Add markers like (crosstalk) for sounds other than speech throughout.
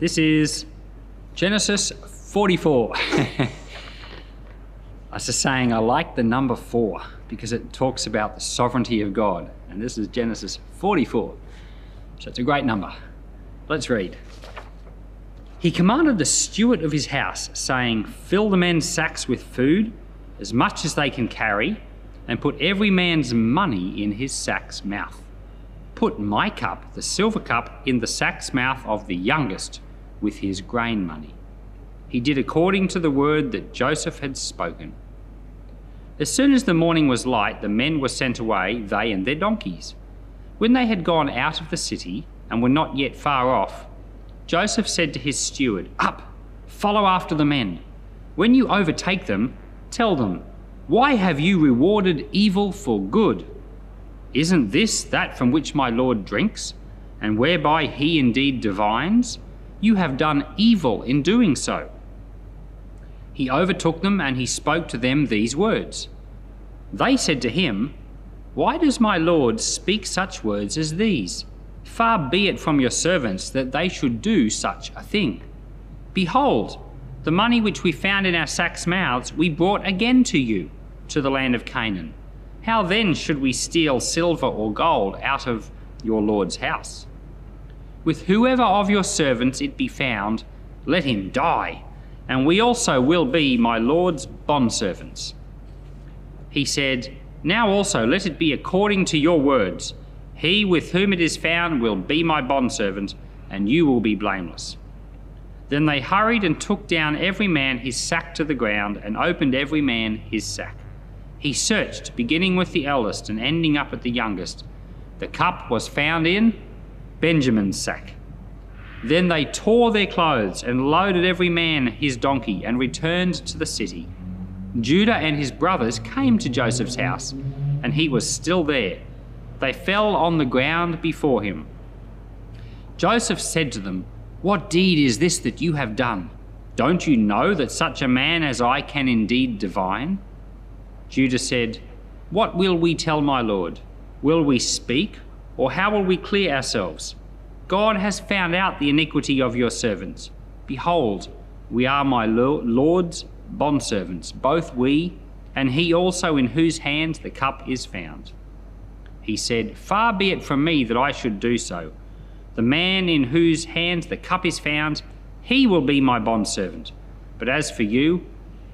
This is Genesis 44. (laughs) As a saying, I like the number four because it talks about the sovereignty of God. And this is Genesis 44. So it's a great number. Let's read. He commanded the steward of his house, saying, Fill the men's sacks with food, as much as they can carry, and put every man's money in his sack's mouth. Put my cup, the silver cup, in the sack's mouth of the youngest with his grain money. He did according to the word that Joseph had spoken. As soon as the morning was light, the men were sent away, they and their donkeys. When they had gone out of the city and were not yet far off, Joseph said to his steward, Up, follow after the men. When you overtake them, tell them, Why have you rewarded evil for good? Isn't this that from which my Lord drinks, and whereby he indeed divines? You have done evil in doing so. He overtook them and he spoke to them these words. They said to him, Why does my Lord speak such words as these? Far be it from your servants that they should do such a thing. Behold, the money which we found in our sacks' mouths we brought again to you, to the land of Canaan. How then should we steal silver or gold out of your Lord's house? With whoever of your servants it be found, let him die, and we also will be my Lord's bondservants. He said, Now also let it be according to your words. He with whom it is found will be my bondservant, and you will be blameless. Then they hurried and took down every man his sack to the ground, and opened every man his sack. He searched, beginning with the eldest and ending up at the youngest. The cup was found in Benjamin's sack. Then they tore their clothes and loaded every man his donkey and returned to the city. Judah and his brothers came to Joseph's house, and he was still there they fell on the ground before him. Joseph said to them, What deed is this that you have done? Don't you know that such a man as I can indeed divine? Judah said, What will we tell my Lord? Will we speak, or how will we clear ourselves? God has found out the iniquity of your servants. Behold, we are my Lord's bondservants, both we and he also in whose hands the cup is found. He said, Far be it from me that I should do so. The man in whose hands the cup is found, he will be my bondservant. But as for you,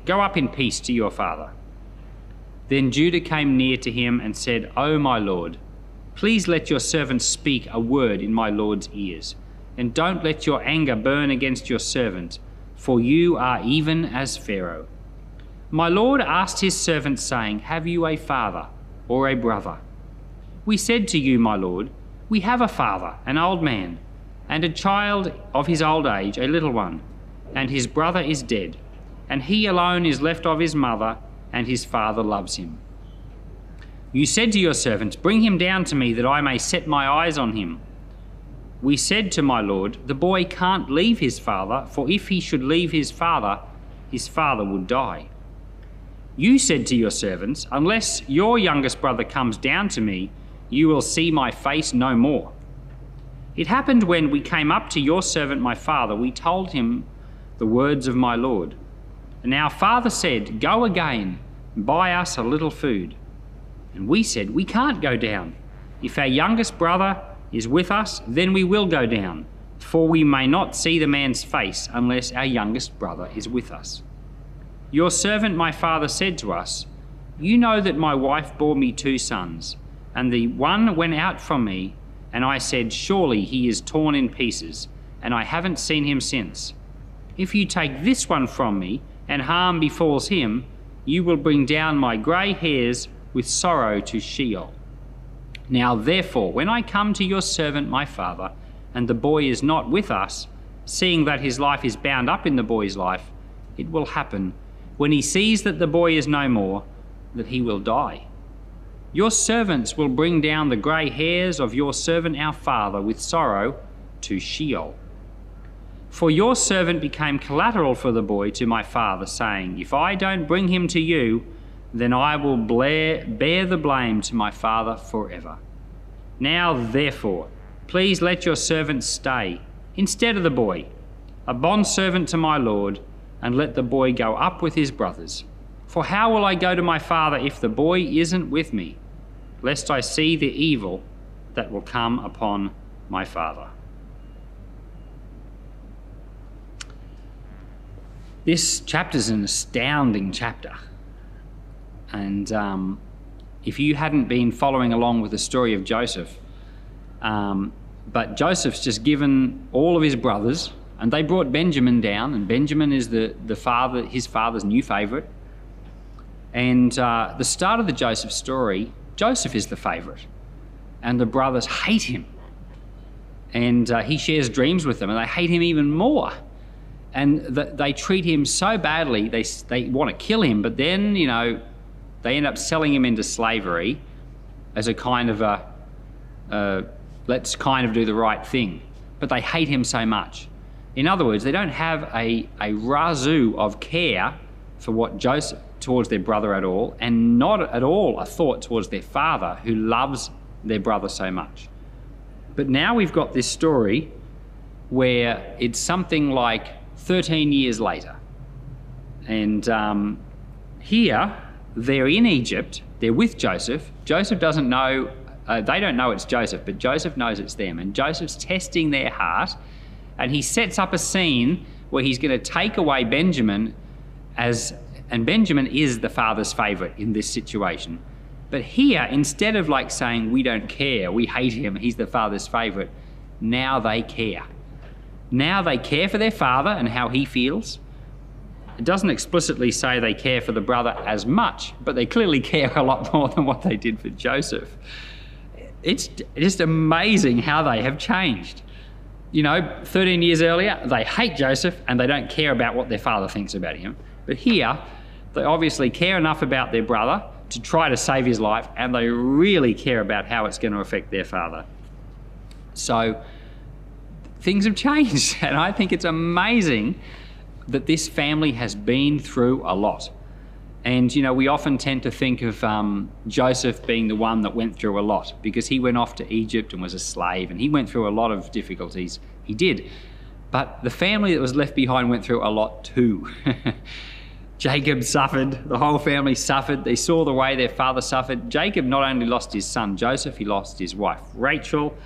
go up in peace to your father. Then Judah came near to him and said, O my lord, please let your servant speak a word in my lord's ears, and don't let your anger burn against your servant, for you are even as Pharaoh. My lord asked his servant, saying, Have you a father or a brother? We said to you, my lord, We have a father, an old man, and a child of his old age, a little one, and his brother is dead, and he alone is left of his mother, and his father loves him. You said to your servants, Bring him down to me that I may set my eyes on him. We said to my lord, The boy can't leave his father, for if he should leave his father, his father would die. You said to your servants, Unless your youngest brother comes down to me, you will see my face no more. It happened when we came up to your servant my father, we told him the words of my Lord. And our father said, Go again, and buy us a little food. And we said, We can't go down. If our youngest brother is with us, then we will go down, for we may not see the man's face unless our youngest brother is with us. Your servant my father said to us, You know that my wife bore me two sons. And the one went out from me, and I said, Surely he is torn in pieces, and I haven't seen him since. If you take this one from me, and harm befalls him, you will bring down my grey hairs with sorrow to Sheol. Now therefore, when I come to your servant my father, and the boy is not with us, seeing that his life is bound up in the boy's life, it will happen, when he sees that the boy is no more, that he will die. Your servants will bring down the grey hairs of your servant our father with sorrow to Sheol. For your servant became collateral for the boy to my father, saying, If I don't bring him to you, then I will bear, the blame to my father forever. Now, therefore, please let your servant stay instead of the boy, a bondservant to my Lord, and let the boy go up with his brothers. For how will I go to my father if the boy isn't with me, lest I see the evil that will come upon my father? This chapter is an astounding chapter. And um, if you hadn't been following along with the story of Joseph, um, but Joseph's just given all of his brothers, and they brought Benjamin down, and Benjamin is the, the father, his father's new favorite. And uh, the start of the Joseph story, Joseph is the favorite, and the brothers hate him. And uh, he shares dreams with them, and they hate him even more. And the, they treat him so badly, they, they want to kill him, but then, you know, they end up selling him into slavery as a kind of a, uh, let's kind of do the right thing. But they hate him so much. In other words, they don't have a, a razoo of care for what Joseph towards their brother at all, and not at all a thought towards their father who loves their brother so much. But now we've got this story where it's something like 13 years later. And um, here, they're in Egypt, they're with Joseph. Joseph doesn't know, uh, they don't know it's Joseph, but Joseph knows it's them. And Joseph's testing their heart and he sets up a scene where he's going to take away Benjamin as and Benjamin is the father's favorite in this situation. But here, instead of like saying, we don't care, we hate him, he's the father's favorite, now they care. Now they care for their father and how he feels. It doesn't explicitly say they care for the brother as much, but they clearly care a lot more than what they did for Joseph. It's just amazing how they have changed you know, 13 years earlier, they hate Joseph and they don't care about what their father thinks about him. But here, they obviously care enough about their brother to try to save his life, and they really care about how it's going to affect their father. So things have (laughs) changed, and I think it's amazing that this family has been through a lot. And, you know, we often tend to think of um, Joseph being the one that went through a lot because he went off to Egypt and was a slave and he went through a lot of difficulties. He did. But the family that was left behind went through a lot too. (laughs) Jacob suffered, the whole family suffered. They saw the way their father suffered. Jacob not only lost his son Joseph, he lost his wife Rachel.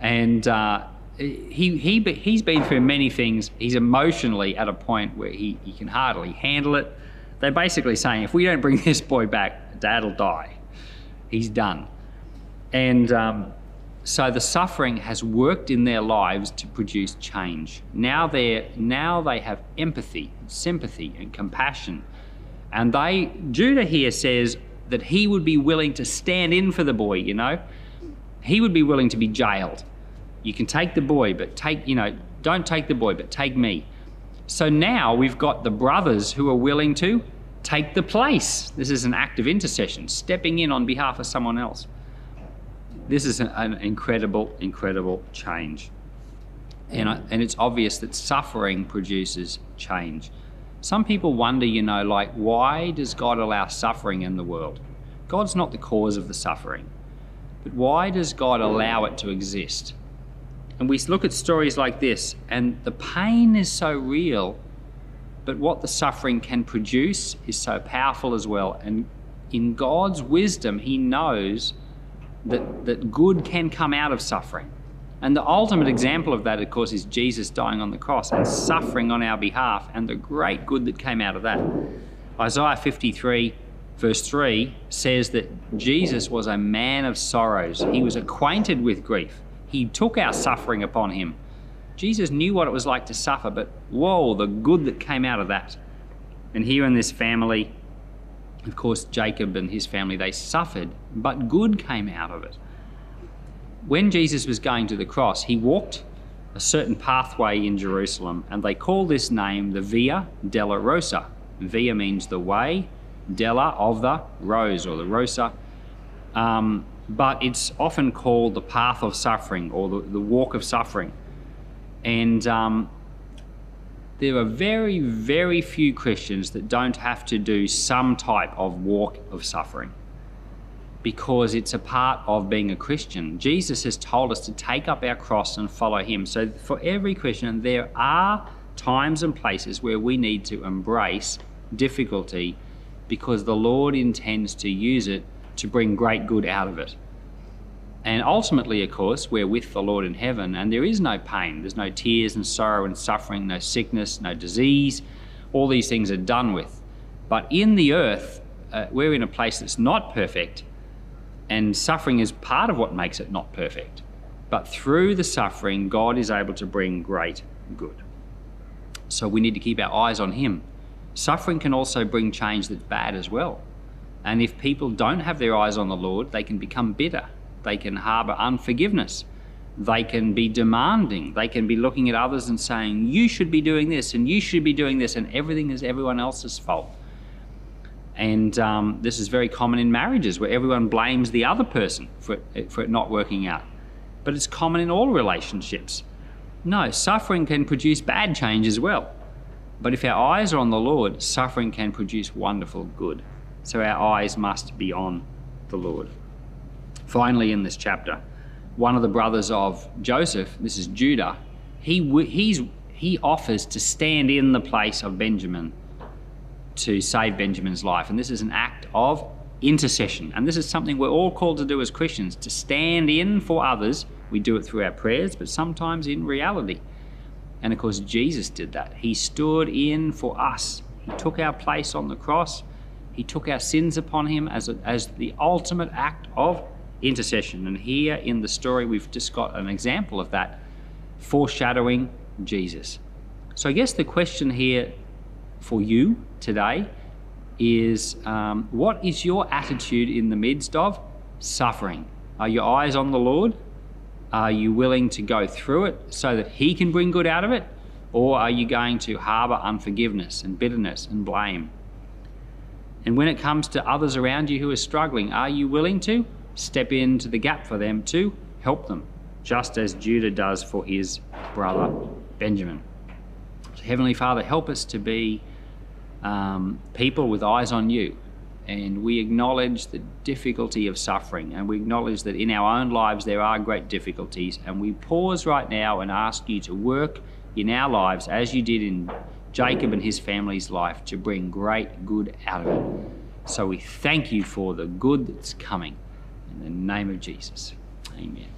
And uh, he, he, he's been through many things. He's emotionally at a point where he, he can hardly handle it they're basically saying, if we don't bring (laughs) this boy back, dad will die. He's done. And um, so the suffering has worked in their lives to produce change. Now, they're, now they have empathy, sympathy, and compassion. And they, Judah here says that he would be willing to stand in for the boy, you know? He would be willing to be jailed. You can take the boy, but take, you know, don't take the boy, but take me. So now we've got the brothers who are willing to take the place. This is an act of intercession, stepping in on behalf of someone else. This is an, an incredible, incredible change. And, I, and it's obvious that suffering produces change. Some people wonder, you know, like, why does God allow suffering in the world? God's not the cause of the suffering. But why does God allow it to exist? And we look at stories like this, and the pain is so real, but what the suffering can produce is so powerful as well. And in God's wisdom, He knows that, that good can come out of suffering. And the ultimate example of that, of course, is Jesus dying on the cross and suffering on our behalf, and the great good that came out of that. Isaiah 53, verse 3, says that Jesus was a man of sorrows, he was acquainted with grief. He took our suffering upon him. Jesus knew what it was like to suffer, but whoa, the good that came out of that. And here in this family, of course, Jacob and his family, they suffered, but good came out of it. When Jesus was going to the cross, he walked a certain pathway in Jerusalem, and they call this name the Via della Rosa. Via means the way, Della of the rose or the Rosa. Um, but it's often called the path of suffering or the, the walk of suffering. And um, there are very, very few Christians that don't have to do some type of walk of suffering because it's a part of being a Christian. Jesus has told us to take up our cross and follow him. So for every Christian, there are times and places where we need to embrace difficulty because the Lord intends to use it to bring great good out of it. And ultimately, of course, we're with the Lord in heaven, and there is no pain. There's no tears and sorrow and suffering, no sickness, no disease. All these things are done with. But in the earth, uh, we're in a place that's not perfect, and suffering is part of what makes it not perfect. But through the suffering, God is able to bring great good. So we need to keep our eyes on Him. Suffering can also bring change that's bad as well. And if people don't have their eyes on the Lord, they can become bitter they can harbor unforgiveness. They can be demanding. They can be looking at others and saying, You should be doing this and you should be doing this, and everything is everyone else's fault. And um, this is very common in marriages where everyone blames the other person for it, for it not working out. But it's common in all relationships. No, suffering can produce bad change as well. But if our eyes are on the Lord, suffering can produce wonderful good. So our eyes must be on the Lord. Finally, in this chapter, one of the brothers of Joseph, this is Judah, he, he's, he offers to stand in the place of Benjamin to save Benjamin's life. And this is an act of intercession. And this is something we're all called to do as Christians to stand in for others. We do it through our prayers, but sometimes in reality. And of course, Jesus did that. He stood in for us, He took our place on the cross, He took our sins upon Him as, a, as the ultimate act of intercession. And here in the story, we've just got an example of that, foreshadowing Jesus. So I guess the question here for you today is um, what is your attitude in the midst of suffering? Are your eyes on the Lord? Are you willing to go through it so that He can bring good out of it? Or are you going to harbour unforgiveness and bitterness and blame? And when it comes to others around you who are struggling, are you willing to? step into the gap for them to help them, just as Judah does for his brother Benjamin. So Heavenly Father, help us to be um, people with eyes on you. And we acknowledge the difficulty of suffering, and we acknowledge that in our own lives there are great difficulties. And we pause right now and ask you to work in our lives as you did in Jacob and his family's life to bring great good out of it. So we thank you for the good that's coming. In the name of Jesus. Amen.